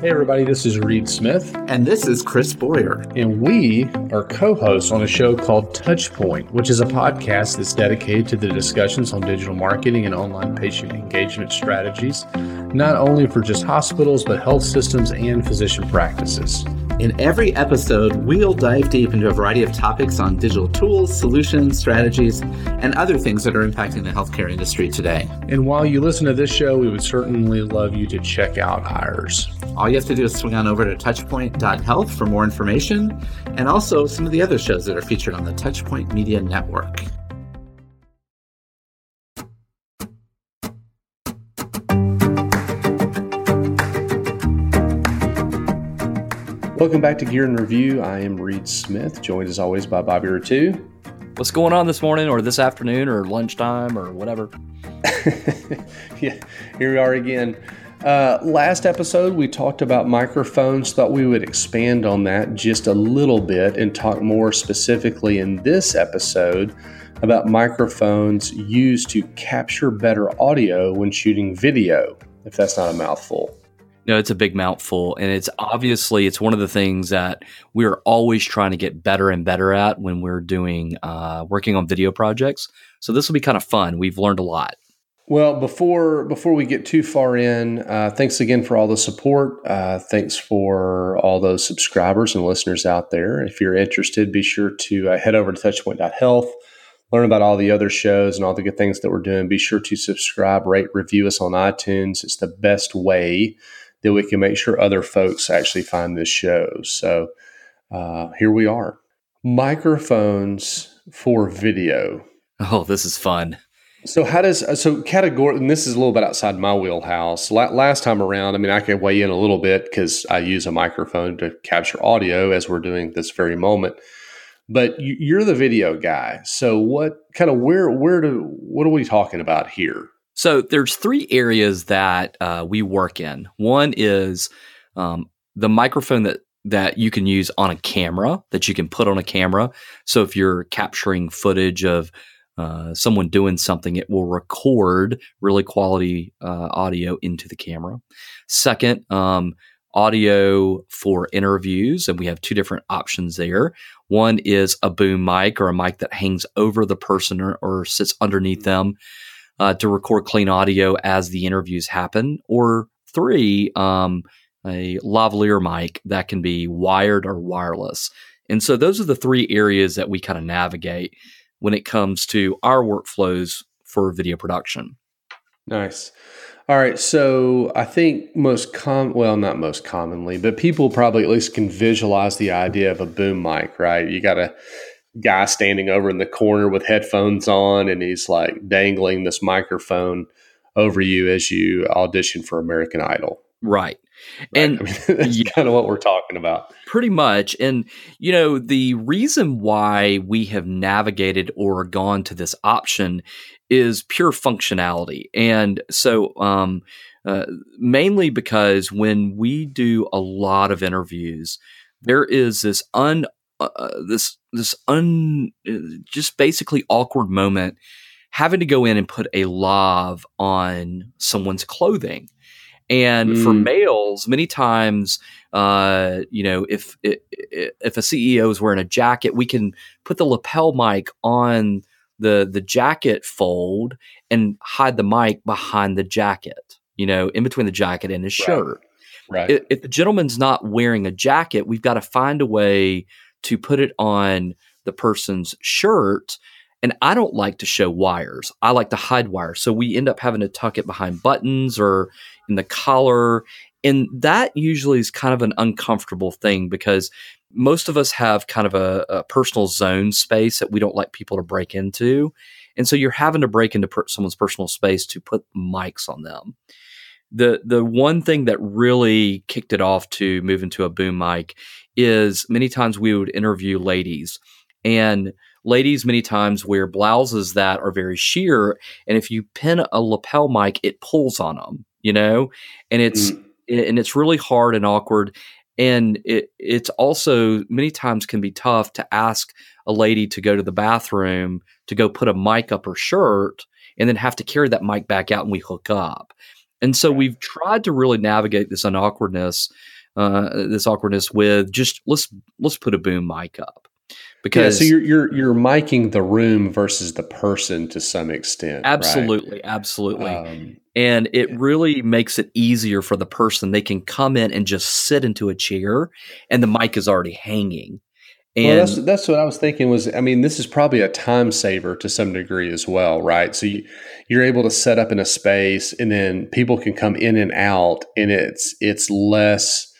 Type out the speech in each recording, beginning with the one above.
Hey, everybody, this is Reed Smith. And this is Chris Boyer. And we are co hosts on a show called Touchpoint, which is a podcast that's dedicated to the discussions on digital marketing and online patient engagement strategies, not only for just hospitals, but health systems and physician practices. In every episode, we'll dive deep into a variety of topics on digital tools, solutions, strategies, and other things that are impacting the healthcare industry today. And while you listen to this show, we would certainly love you to check out ours. All you have to do is swing on over to touchpoint.health for more information and also some of the other shows that are featured on the Touchpoint Media Network. Welcome back to Gear and Review. I am Reed Smith, joined as always by Bobby Rettew. What's going on this morning or this afternoon or lunchtime or whatever? yeah, here we are again. Uh, last episode, we talked about microphones. Thought we would expand on that just a little bit and talk more specifically in this episode about microphones used to capture better audio when shooting video, if that's not a mouthful. No, it's a big mouthful, and it's obviously it's one of the things that we're always trying to get better and better at when we're doing uh, working on video projects. So this will be kind of fun. We've learned a lot. Well, before before we get too far in, uh, thanks again for all the support. Uh, thanks for all those subscribers and listeners out there. If you're interested, be sure to uh, head over to touchpoint.health, learn about all the other shows and all the good things that we're doing. Be sure to subscribe, rate, review us on iTunes. It's the best way that we can make sure other folks actually find this show. So uh, here we are. Microphones for video. Oh, this is fun. So how does so category? And this is a little bit outside my wheelhouse. last time around, I mean, I could weigh in a little bit because I use a microphone to capture audio as we're doing this very moment. But you're the video guy, so what kind of where where do what are we talking about here? So there's three areas that uh, we work in. One is um, the microphone that that you can use on a camera that you can put on a camera. So if you're capturing footage of uh, someone doing something, it will record really quality uh, audio into the camera. Second, um, audio for interviews, and we have two different options there. One is a boom mic or a mic that hangs over the person or, or sits underneath them uh, to record clean audio as the interviews happen, or three, um, a lavalier mic that can be wired or wireless. And so those are the three areas that we kind of navigate when it comes to our workflows for video production. Nice. All right, so I think most com well, not most commonly, but people probably at least can visualize the idea of a boom mic, right? You got a guy standing over in the corner with headphones on and he's like dangling this microphone over you as you audition for American Idol. Right. right? And I mean, that's yeah, kind of what we're talking about. Pretty much. And, you know, the reason why we have navigated or gone to this option is pure functionality. And so, um, uh, mainly because when we do a lot of interviews, there is this un uh, uh, this this un uh, just basically awkward moment having to go in and put a lav on someone's clothing. And mm. for males, many times, uh, you know, if if a CEO is wearing a jacket, we can put the lapel mic on the the jacket fold and hide the mic behind the jacket. You know, in between the jacket and his shirt. Right. If, if the gentleman's not wearing a jacket, we've got to find a way to put it on the person's shirt. And I don't like to show wires. I like to hide wires. So we end up having to tuck it behind buttons or in the collar. And that usually is kind of an uncomfortable thing because most of us have kind of a, a personal zone space that we don't like people to break into. And so you're having to break into per- someone's personal space to put mics on them the the one thing that really kicked it off to move into a boom mic is many times we would interview ladies. And ladies many times wear blouses that are very sheer and if you pin a lapel mic it pulls on them you know? And it's mm. and it's really hard and awkward. And it it's also many times can be tough to ask a lady to go to the bathroom to go put a mic up her shirt and then have to carry that mic back out and we hook up And so we've tried to really navigate this unawkwardness, uh, this awkwardness with just let's let's put a boom mic up because yeah, so you're you're you're miking the room versus the person to some extent. Absolutely, right? absolutely. Um, and it really makes it easier for the person. They can come in and just sit into a chair, and the mic is already hanging. And well, that's that's what I was thinking. Was I mean, this is probably a time saver to some degree as well, right? So you, you're able to set up in a space, and then people can come in and out, and it's it's less.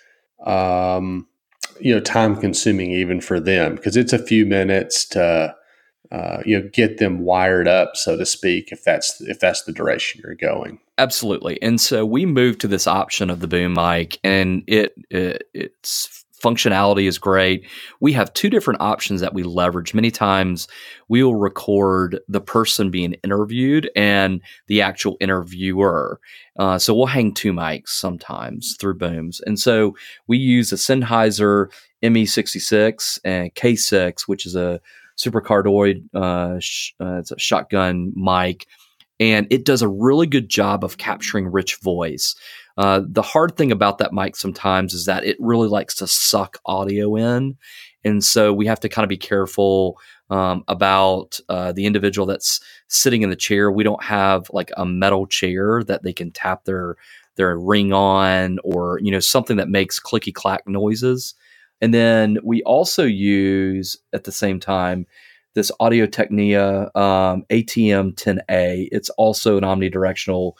Um, you know time consuming even for them because it's a few minutes to uh, you know get them wired up so to speak if that's if that's the direction you're going absolutely and so we moved to this option of the boom mic and it, it it's functionality is great. We have two different options that we leverage. Many times we will record the person being interviewed and the actual interviewer. Uh, so we'll hang two mics sometimes through booms. And so we use a Sennheiser ME66 and K6, which is a supercardioid, uh, sh- uh, it's a shotgun mic. And it does a really good job of capturing rich voice. Uh, the hard thing about that mic sometimes is that it really likes to suck audio in. And so we have to kind of be careful um, about uh, the individual that's sitting in the chair. We don't have like a metal chair that they can tap their their ring on or you know something that makes clicky clack noises. And then we also use at the same time this Audio Technica um, ATM 10A. It's also an omnidirectional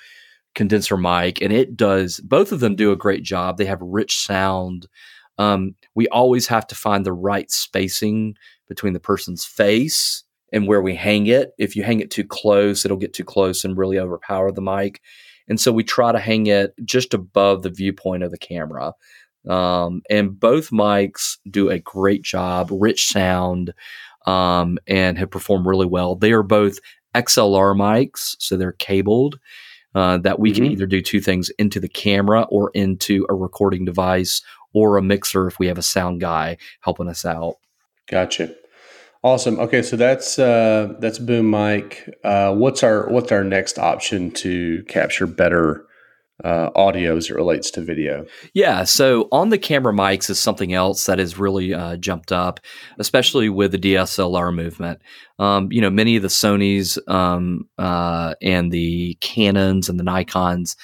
condenser mic, and it does. Both of them do a great job. They have rich sound. Um, we always have to find the right spacing between the person's face and where we hang it. If you hang it too close, it'll get too close and really overpower the mic. And so we try to hang it just above the viewpoint of the camera. Um, and both mics do a great job, rich sound, um, and have performed really well. They are both XLR mics, so they're cabled uh, that we mm-hmm. can either do two things into the camera or into a recording device or a mixer if we have a sound guy helping us out. Gotcha. Awesome. Okay, so that's uh, that's boom mic. Uh, what's our what's our next option to capture better uh, audio as it relates to video? Yeah, so on the camera mics is something else that has really uh, jumped up, especially with the DSLR movement. Um, you know, many of the Sony's um, uh, and the Canons and the Nikon's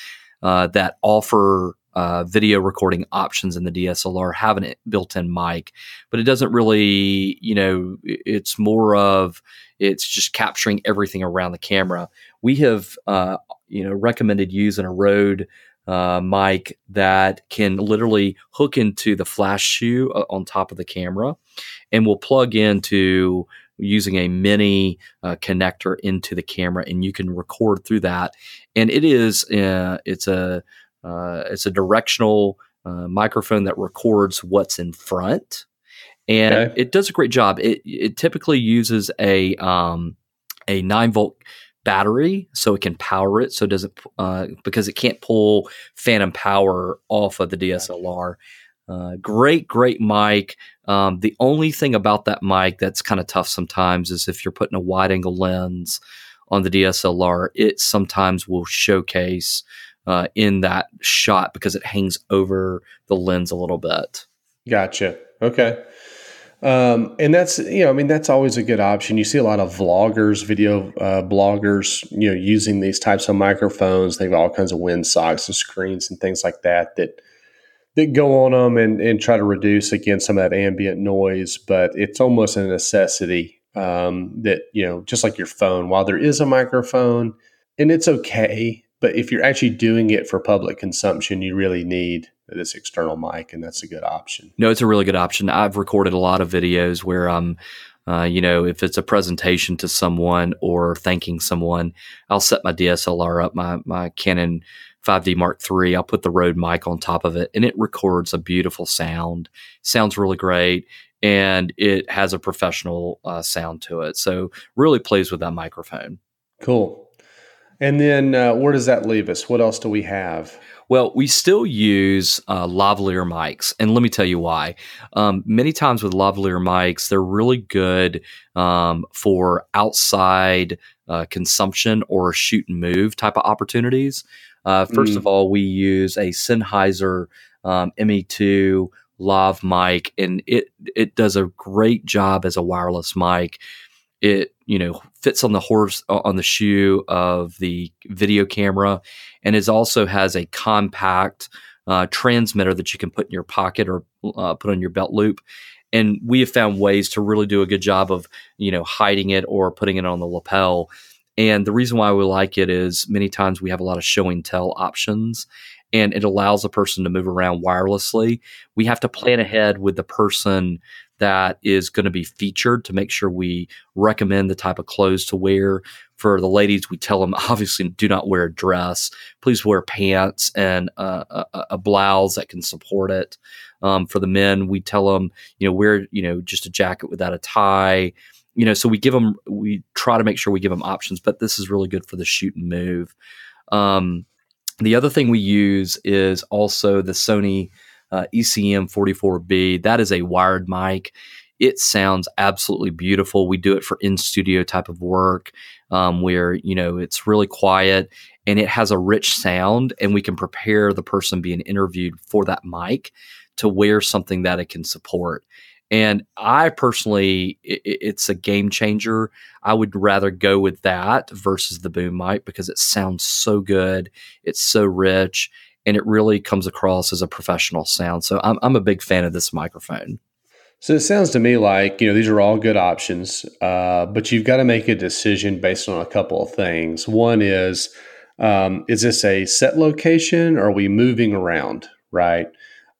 uh, that offer uh, video recording options in the DSLR have a built-in mic, but it doesn't really, you know, it's more of it's just capturing everything around the camera. We have uh, you know recommended using a Rode uh, mic that can literally hook into the flash shoe uh, on top of the camera, and will plug into using a mini uh, connector into the camera, and you can record through that. And it is uh, it's a uh, it's a directional uh, microphone that records what's in front, and okay. it does a great job. It it typically uses a um, a nine volt battery so it can power it so it doesn't uh, because it can't pull phantom power off of the DSLR. Uh, great, great mic. Um, the only thing about that mic that's kind of tough sometimes is if you're putting a wide angle lens on the DSLR, it sometimes will showcase uh, in that shot because it hangs over the lens a little bit. Gotcha. Okay. Um, and that's you know, I mean, that's always a good option. You see a lot of vloggers, video uh, bloggers, you know, using these types of microphones. They have all kinds of windsocks and screens and things like that that that go on them and, and try to reduce again some of that ambient noise. But it's almost a necessity um, that you know, just like your phone. While there is a microphone, and it's okay, but if you're actually doing it for public consumption, you really need this external mic, and that's a good option. No, it's a really good option. I've recorded a lot of videos where I'm, uh, you know, if it's a presentation to someone or thanking someone, I'll set my DSLR up, my my Canon 5D Mark III. I'll put the Rode mic on top of it, and it records a beautiful sound. Sounds really great, and it has a professional uh, sound to it. So really plays with that microphone. Cool. And then uh, where does that leave us? What else do we have? Well, we still use uh, lavalier mics, and let me tell you why. Um, many times with lavalier mics, they're really good um, for outside uh, consumption or shoot and move type of opportunities. Uh, first mm. of all, we use a Sennheiser um, ME2 lav mic, and it it does a great job as a wireless mic. It you know fits on the horse on the shoe of the video camera, and it also has a compact uh, transmitter that you can put in your pocket or uh, put on your belt loop. And we have found ways to really do a good job of you know hiding it or putting it on the lapel. And the reason why we like it is many times we have a lot of show and tell options and it allows a person to move around wirelessly. We have to plan ahead with the person that is going to be featured to make sure we recommend the type of clothes to wear. For the ladies, we tell them obviously do not wear a dress. Please wear pants and a, a, blouse that can support it. Um, for the men, we tell them, you know, wear, you know, just a jacket without a tie. You know, so we give them, we try to make sure we give them options, but this is really good for the shoot and move. Um, the other thing we use is also the Sony uh, ECM 44B. That is a wired mic. It sounds absolutely beautiful. We do it for in studio type of work um, where, you know, it's really quiet and it has a rich sound, and we can prepare the person being interviewed for that mic to wear something that it can support. And I personally, it, it's a game changer. I would rather go with that versus the boom mic because it sounds so good. It's so rich and it really comes across as a professional sound. So I'm, I'm a big fan of this microphone. So it sounds to me like you know these are all good options, uh, but you've got to make a decision based on a couple of things. One is, um, is this a set location? Or are we moving around? Right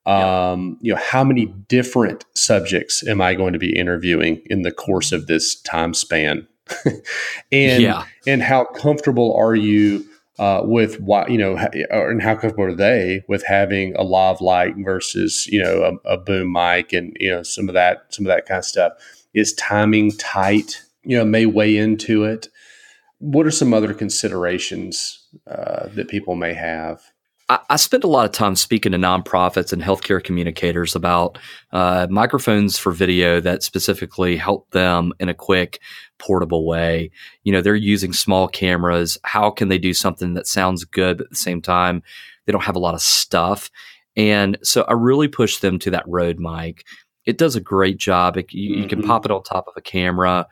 um, you know how many different subjects am i going to be interviewing in the course of this time span? And yeah. and how comfortable are you uh, with what you know and how comfortable are they with having a lav light versus you know a, a, boom mic and you know some of that some of that kind of stuff? Is timing tight? You know may weigh into it. What are some other considerations uh, that people may have I, I spend a lot of time speaking to nonprofits and healthcare communicators about uh, microphones for video that specifically help them in a quick, portable way. You know, they're using small cameras. How can they do something that sounds good, but at the same time, they don't have a lot of stuff? And so I really push them to that Rode mic. It does a great job. It, you, mm-hmm. you can mm-hmm. pop it on top of a camera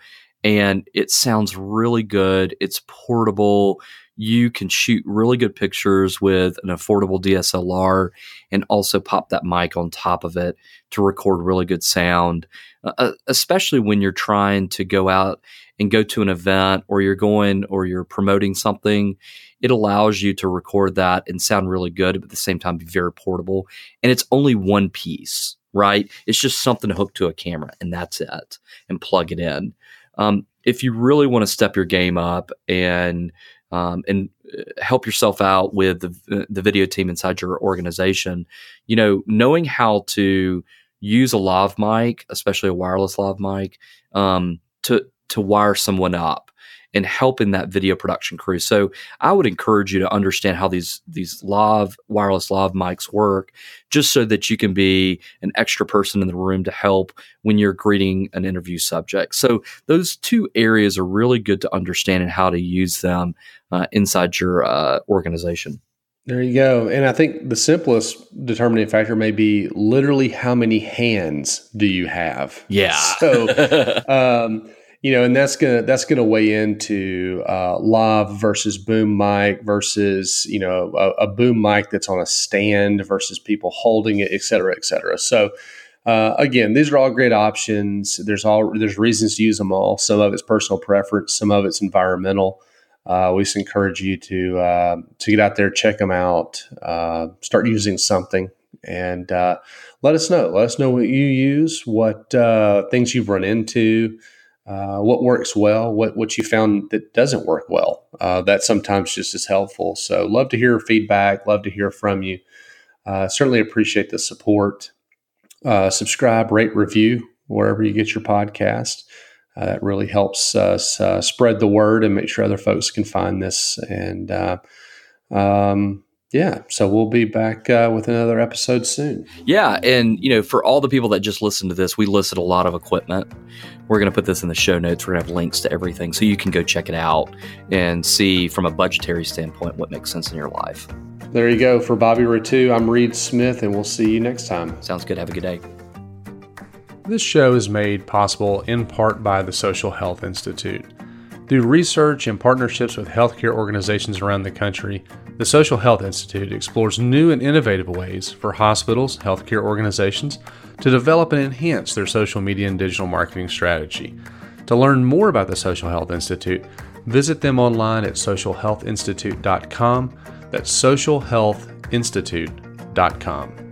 and it sounds really good. It's portable you can shoot really good pictures with an affordable DSLR and also pop that mic on top of it to record really good sound, uh, uh, especially when you're trying to go out and go to an event or you're going or you're promoting something. It allows you to record that and sound really good, but at the same time be very portable. And it's only one piece, right? It's just something to hook to a camera and that's it and plug it in. Um, if you really want to step your game up and um, and uh, help yourself out with the, the video team inside your organization. You know, knowing how to use a lav mic, especially a wireless lav mic, um, to to wire someone up and help in that video production crew. So I would encourage you to understand how these these lav wireless lav mics work, just so that you can be an extra person in the room to help when you're greeting an interview subject. So those two areas are really good to understand and how to use them uh, inside your uh, organization. There you go. And I think the simplest determining factor may be literally how many hands do you have? Yeah. So, um, you know, and that's gonna that's gonna weigh into uh, lav versus boom mic versus you know a, a, boom mic that's on a stand versus people holding it, et cetera, et cetera. So uh, again, these are all great options. There's all there's reasons to use them all. Some of it's personal preference, some of it's environmental. Uh, we just encourage you to uh, to get out there, check them out, uh, start using something, and uh, let us know. Let us know what you use, what uh, things you've run into uh, what works well, what what you found that doesn't work well. Uh, that sometimes just is helpful. So love to hear feedback. Love to hear from you. Uh, certainly appreciate the support. Uh, subscribe, rate, review wherever you get your podcast. Uh, that really helps us spread the word and make sure other folks can find this. And um, yeah, so we'll be back uh, with another episode soon. Yeah, and you know, for all the people that just listen to this, we listed a lot of equipment. We're going to put this in the show notes. We're going to have links to everything, so you can go check it out and see from a budgetary standpoint what makes sense in your life. There you go. For Bobby Rettew, I'm Reed Smith, and we'll see you next time. Sounds good. Have a good day. This show is made possible in part by the Social Health Institute. Through research and partnerships with healthcare organizations around the country, the Social Health Institute explores new and innovative ways for hospitals, healthcare organizations to develop and enhance their social media and digital marketing strategy. To learn more about the Social Health Institute, visit them online at socialhealthinstitute.com. That's socialhealthinstitute.com.